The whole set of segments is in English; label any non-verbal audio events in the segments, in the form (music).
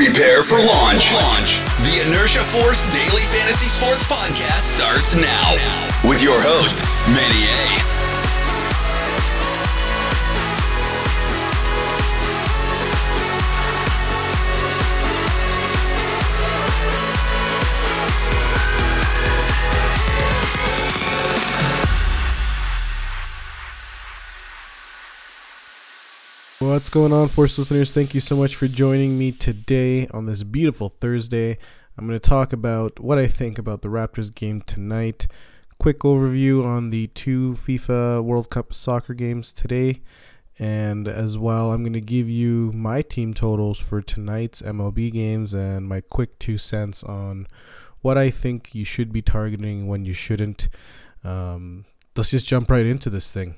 Prepare for launch. Launch. The Inertia Force Daily Fantasy Sports Podcast starts now with your host, Manny A. What's going on, Force listeners? Thank you so much for joining me today on this beautiful Thursday. I'm going to talk about what I think about the Raptors game tonight. Quick overview on the two FIFA World Cup soccer games today. And as well, I'm going to give you my team totals for tonight's MLB games and my quick two cents on what I think you should be targeting when you shouldn't. Um, let's just jump right into this thing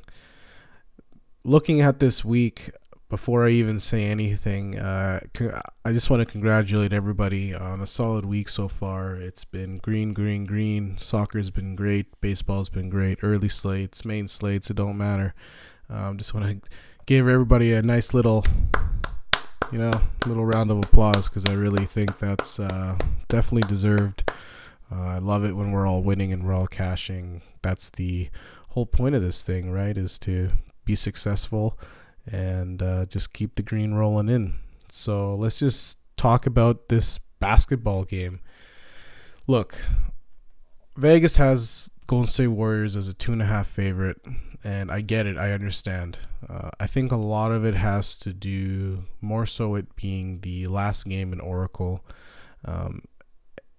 looking at this week, before I even say anything, uh, I just want to congratulate everybody on a solid week so far. It's been green, green, green. Soccer's been great. Baseball's been great. Early slates, main slates, it don't matter. Um, just want to give everybody a nice little, you know, little round of applause because I really think that's uh, definitely deserved. Uh, I love it when we're all winning and we're all cashing. That's the whole point of this thing, right? Is to be successful and uh, just keep the green rolling in. So let's just talk about this basketball game. Look, Vegas has Golden State Warriors as a two and a half favorite, and I get it. I understand. Uh, I think a lot of it has to do more so it being the last game in Oracle, um,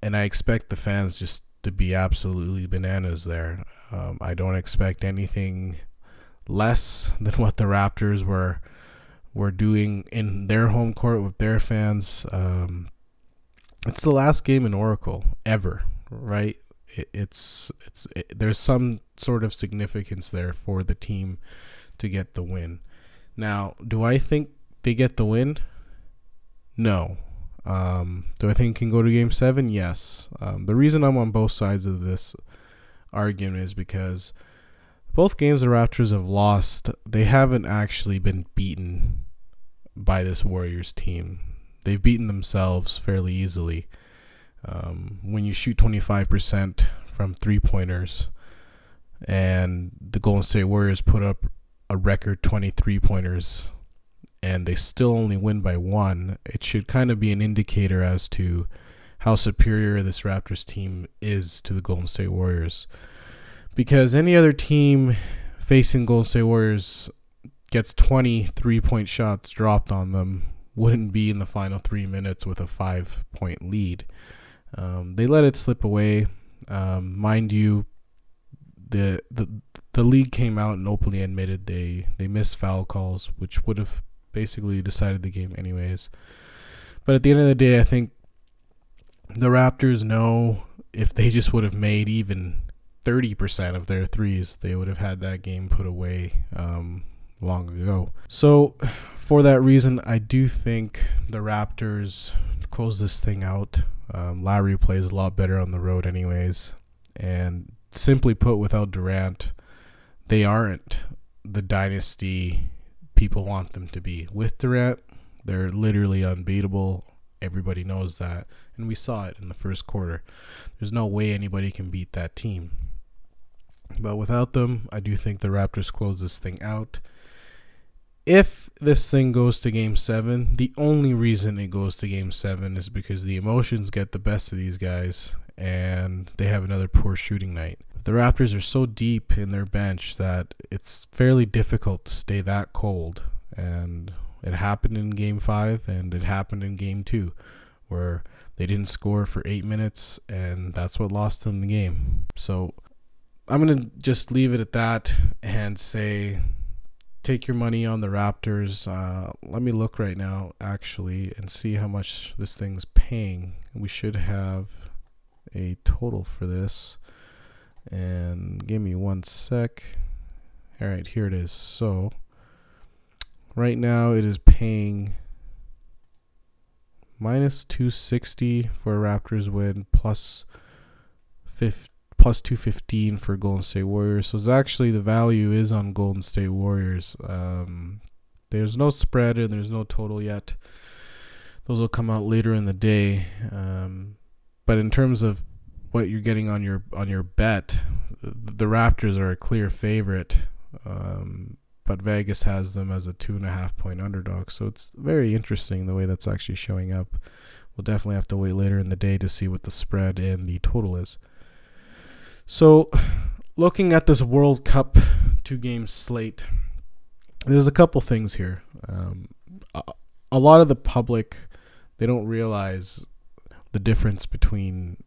and I expect the fans just to be absolutely bananas there. Um, I don't expect anything less than what the Raptors were were doing in their home court with their fans. Um, it's the last game in Oracle ever, right? It, it's it's it, there's some sort of significance there for the team to get the win. Now, do I think they get the win? No. Um, do I think can go to game seven? Yes. Um, the reason I'm on both sides of this argument is because both games the Raptors have lost, they haven't actually been beaten by this Warriors team. They've beaten themselves fairly easily. Um, when you shoot 25% from three pointers, and the Golden State Warriors put up a record 23 pointers, and they still only win by one, it should kind of be an indicator as to how superior this Raptors team is to the Golden State Warriors because any other team facing Golden State Warriors gets 20 three point shots dropped on them wouldn't be in the final three minutes with a five point lead. Um, they let it slip away. Um, mind you, the, the the league came out and openly admitted they, they missed foul calls, which would have basically decided the game anyways. But at the end of the day, I think the Raptors know if they just would have made even 30% of their threes, they would have had that game put away um, long ago. So, for that reason, I do think the Raptors close this thing out. Um, Lowry plays a lot better on the road, anyways. And simply put, without Durant, they aren't the dynasty people want them to be. With Durant, they're literally unbeatable. Everybody knows that. And we saw it in the first quarter. There's no way anybody can beat that team. But without them, I do think the Raptors close this thing out. If this thing goes to game seven, the only reason it goes to game seven is because the emotions get the best of these guys and they have another poor shooting night. The Raptors are so deep in their bench that it's fairly difficult to stay that cold. And it happened in game five and it happened in game two, where they didn't score for eight minutes and that's what lost them the game. So I'm gonna just leave it at that and say take your money on the Raptors. Uh, let me look right now actually and see how much this thing's paying. We should have a total for this. And give me one sec. All right, here it is. So right now it is paying minus 260 for a Raptors win plus 50 plus 215 for Golden State Warriors. So it's actually the value is on Golden State Warriors. Um, there's no spread and there's no total yet. those will come out later in the day. Um, but in terms of what you're getting on your on your bet, the Raptors are a clear favorite. Um, but Vegas has them as a two and a half point underdog. So it's very interesting the way that's actually showing up. We'll definitely have to wait later in the day to see what the spread and the total is. So, (sighs) looking at this World Cup two game slate, there's a couple things here. Um, a, lot of the public they don't realize the difference between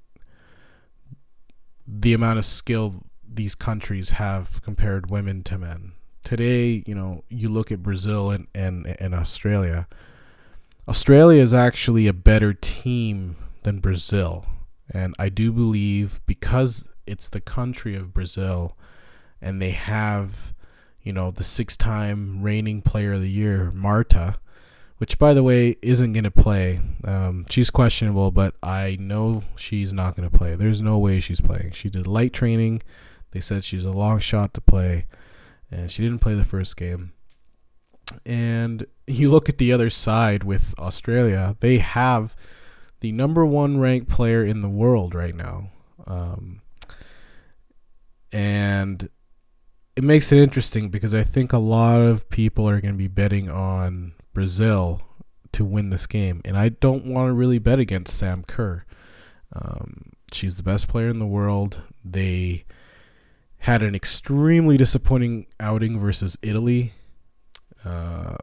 the amount of skill these countries have compared women to men. Today, you know, you look at Brazil and, and, and Australia. Australia is actually a better team than Brazil. And I do believe because it's the country of Brazil and they have, you know, the six time reigning player of the year, Marta, which by the way isn't going to play. Um, she's questionable, but I know she's not going to play. There's no way she's playing. She did light training. They said she's a long shot to play, and she didn't play the first game. And you look at the other side with Australia, they have the number one ranked player in the world right now. Um, and it makes it interesting because I think a lot of people are going to be betting on Brazil to win this game, and I don't want to really bet against Sam Kerr. Um, she's the best player in the world. They had an extremely disappointing outing versus Italy. Uh,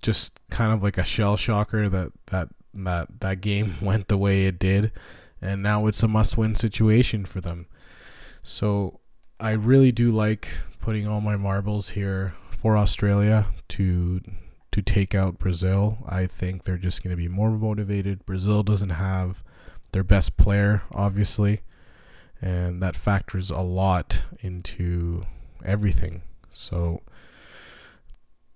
just kind of like a shell shocker that that that that game (laughs) went the way it did, and now it's a must-win situation for them. So I really do like putting all my marbles here for Australia to to take out Brazil. I think they're just going to be more motivated. Brazil doesn't have their best player, obviously, and that factors a lot into everything. So,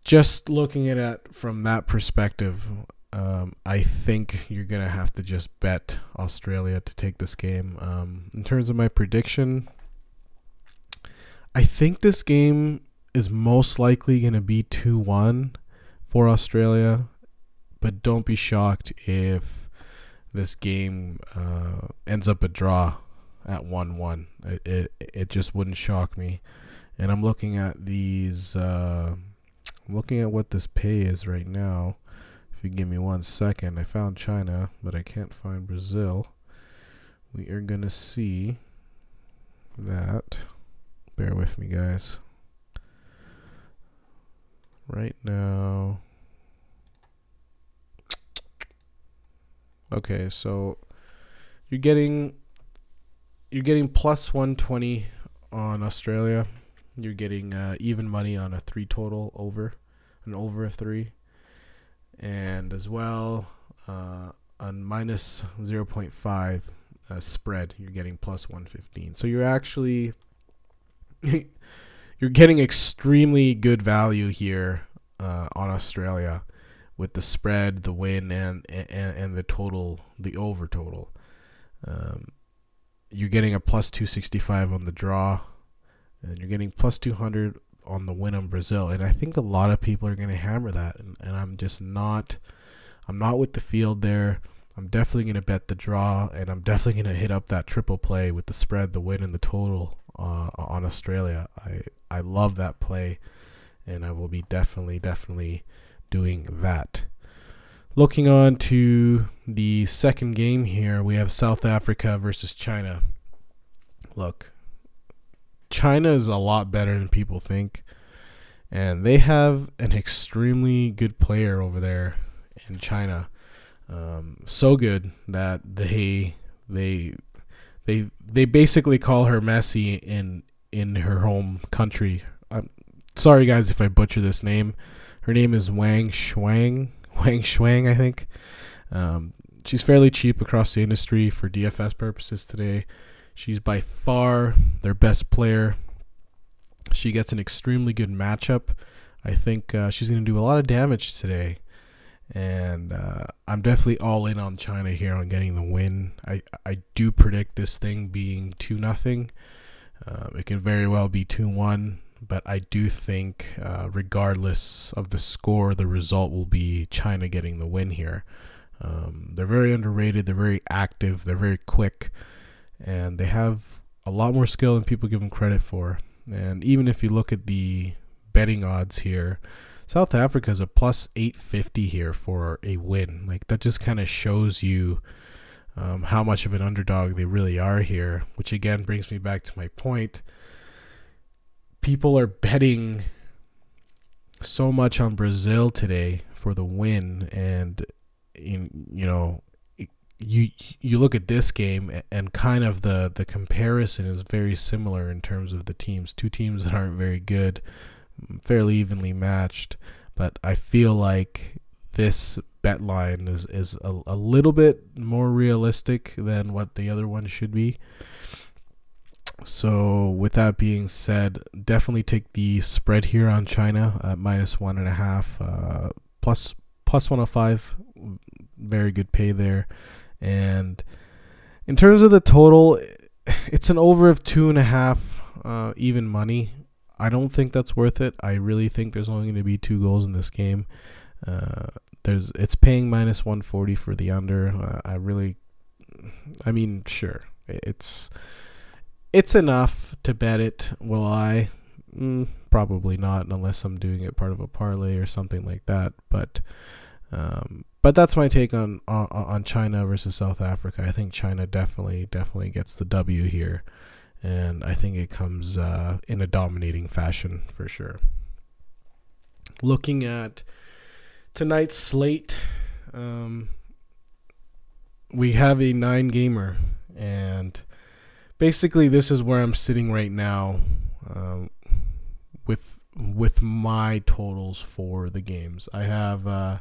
just looking at it from that perspective, um, I think you're going to have to just bet Australia to take this game. Um, in terms of my prediction, I think this game is most likely going to be 2 1 for Australia, but don't be shocked if this game uh, ends up a draw at 1 1. It, it, it just wouldn't shock me. And I'm looking at these, uh, looking at what this pay is right now. If you give me one second, I found China, but I can't find Brazil. We are going to see that. Bear with me, guys right now. Okay, so you're getting you're getting plus 120 on Australia. You're getting uh, even money on a three total over, an over three, and as well uh, on minus 0.5 uh, spread. You're getting plus 115. So you're actually (laughs) you're getting extremely good value here uh, on Australia with the spread, the win, and and, and the total, the over total. Um, you're getting a plus 265 on the draw, and you're getting plus 200 on the win on Brazil. And I think a lot of people are going to hammer that, and, and I'm just not. I'm not with the field there. I'm definitely going to bet the draw, and I'm definitely going to hit up that triple play with the spread, the win, and the total uh, on Australia. I I love that play, and I will be definitely definitely doing that. Looking on to the second game here, we have South Africa versus China. Look, China is a lot better than people think, and they have an extremely good player over there in China. Um, so good that they they they they basically call her Messi in in her home country. I'm sorry guys if I butcher this name. Her name is Wang Shuang. (laughs) Wang Shuang, I think. Um, she's fairly cheap across the industry for DFS purposes today. She's by far their best player. She gets an extremely good matchup. I think uh, she's going to do a lot of damage today and uh, I'm definitely all in on China here on getting the win. I I do predict this thing being two nothing. Uh, it can very well be two one, but I do think, uh, regardless of the score, the result will be China getting the win here. Um, they're very underrated. They're very active. They're very quick, and they have a lot more skill than people give them credit for. And even if you look at the betting odds here, South Africa is a plus 850 here for a win. Like that just kind of shows you um, how much of an underdog they really are here, which again brings me back to my point. People are betting so much on Brazil today for the win, and in you know you you look at this game and kind of the the comparison is very similar in terms of the teams. Two teams that aren't very good, fairly evenly matched, but I feel like this bet line is is a, a little bit more realistic than what the other one should be. So, with that being said, definitely take the spread here on China at minus one and a half, uh, plus plus 105. Very good pay there. And in terms of the total, it's an over of two and a half uh, even money. I don't think that's worth it. I really think there's only going to be two goals in this game. Uh, there's it's paying minus 140 for the under. Uh, I really, I mean, sure, it's it's enough to bet it. Will I? Mm, probably not, unless I'm doing it part of a parlay or something like that. But um, but that's my take on, on on China versus South Africa. I think China definitely definitely gets the W here, and I think it comes uh, in a dominating fashion for sure. Looking at tonight's slate, um, we have a nine gamer, and basically this is where I'm sitting right now, um, with with my totals for the games. I have. Uh,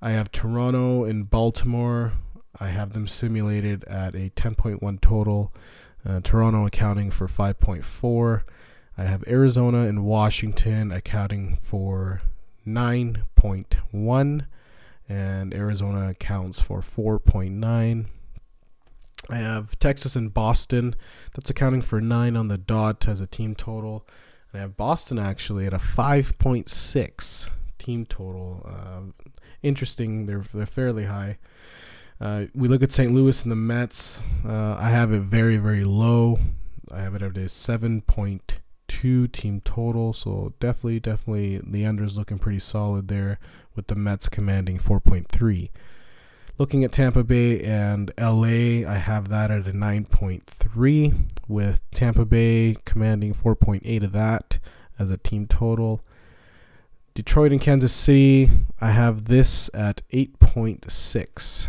I have Toronto and Baltimore. I have them simulated at a 10.1 total. Uh, Toronto accounting for 5.4. I have Arizona and Washington accounting for 9.1. And Arizona accounts for 4.9. I have Texas and Boston. That's accounting for 9 on the dot as a team total. And I have Boston actually at a 5.6 team total. Uh, interesting. They're they're fairly high. Uh, we look at St. Louis and the Mets. Uh, I have it very very low. I have it at a seven point two team total. So definitely definitely is looking pretty solid there with the Mets commanding four point three. Looking at Tampa Bay and LA, I have that at a 9.3, with Tampa Bay commanding 4.8 of that as a team total. Detroit and Kansas City, I have this at 8.6.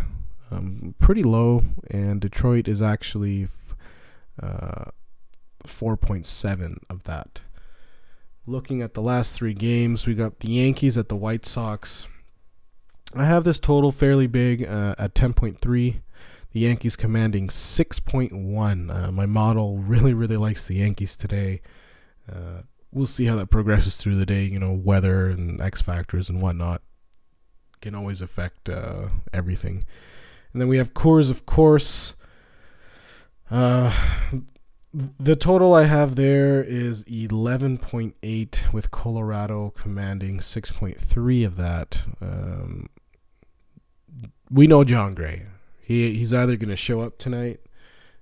Um, pretty low, and Detroit is actually f- uh, 4.7 of that. Looking at the last three games, we got the Yankees at the White Sox. I have this total fairly big uh, at 10.3. The Yankees commanding 6.1. Uh, my model really, really likes the Yankees today. Uh, we'll see how that progresses through the day. You know, weather and X factors and whatnot can always affect uh, everything. And then we have Coors, of course. Uh, the total I have there is 11.8, with Colorado commanding 6.3 of that. Um, we know Jon Gray. He he's either going to show up tonight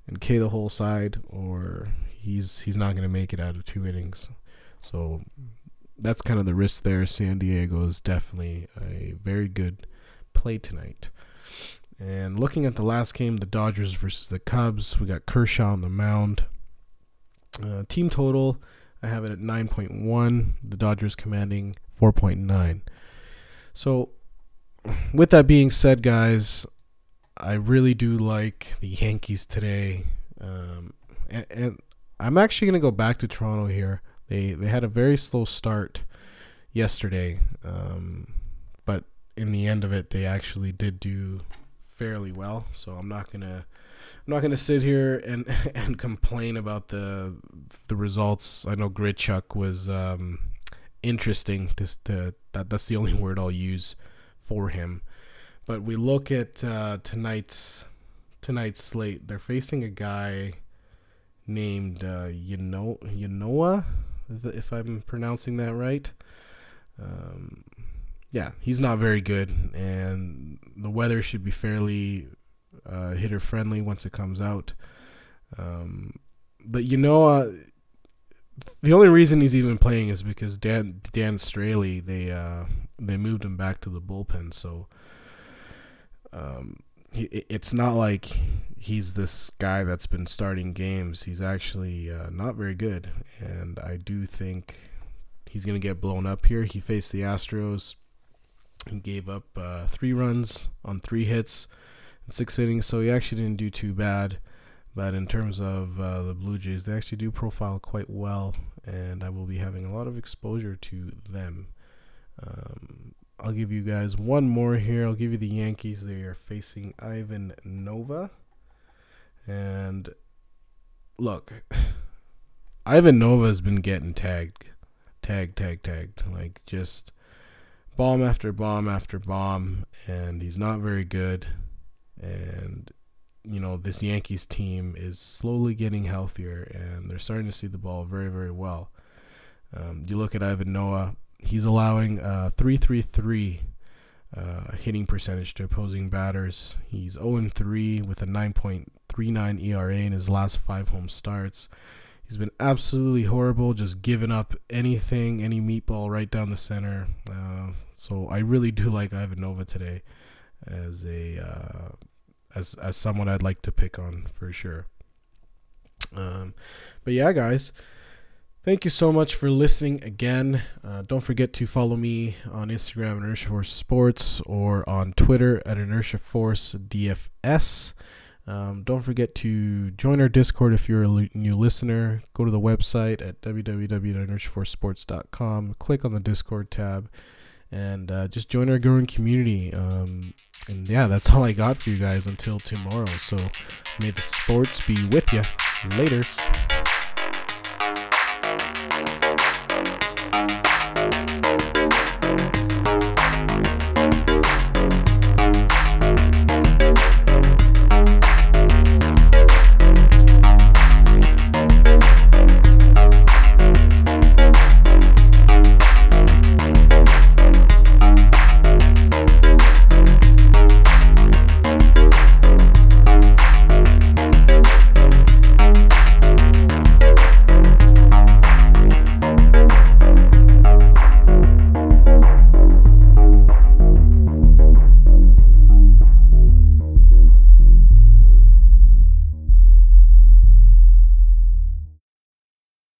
and K the whole side, or he's he's not going to make it out of two innings. So that's kind of the risk there. San Diego is definitely a very good play tonight. And looking at the last game, the Dodgers versus the Cubs, we got Kershaw on the mound. Uh, team total, I have it at 9.1. The Dodgers commanding 4.9. So, with that being said, guys, I really do like the Yankees today. Um, and, and I'm actually going to go back to Toronto here. They they had a very slow start yesterday, um, but in the end of it, they actually did do fairly well. So I'm not gonna I'm not gonna sit here and (laughs) and complain about the the results. I know Grichuk was um, interesting. Just to, that that's the only (laughs) word I'll use for him. But we look at uh, tonight's tonight's slate. They're facing a guy named uh, Ynoa if I'm pronouncing that right. Um, yeah, he's not very good, and the weather should be fairly uh, hitter friendly once it comes out. Um, but you know, uh, the only reason he's even playing is because Dan Dan Straily they uh, they moved him back to the bullpen, so um, he, it's not like he's this guy that's been starting games. He's actually uh, not very good, and I do think he's gonna get blown up here. He faced the Astros. He gave up uh, three runs on three hits in six innings, so he actually didn't do too bad. But in terms of uh, the Blue Jays, they actually do profile quite well, and I will be having a lot of exposure to them. Um, I'll give you guys one more here. I'll give you the Yankees. They are facing Ivan Nova. And look, (laughs) Ivan Nova has been getting tagged, tagged, tagged, tagged. Like just bomb after bomb after bomb. And he's not very good. And you know, this Yankees team is slowly getting healthier and they're starting to see the ball very, very well. Um, you look at Ivan Nova, he's allowing uh, 333 uh, hitting percentage to opposing batters. He's 0 3 with a 9.39 ERA in his last five home starts. He's been absolutely horrible, just giving up anything, any meatball right down the center. Uh, so I really do (laughs) like Ivan Nova today as a uh, as as someone I'd like to pick on for sure. Um, but yeah, guys, thank you so much for listening again. Uh, don't forget to follow me on Instagram Inertia Force Sports or on Twitter at Inertia Force DFS. Um, don't forget to join our Discord if you're a new listener. Go to the website at www.inertiaforcesports.com. Click on the Discord tab and uh, just join our growing community. Um, and yeah, that's (laughs) all I got for you guys until tomorrow. So may the sports be with you. Laters.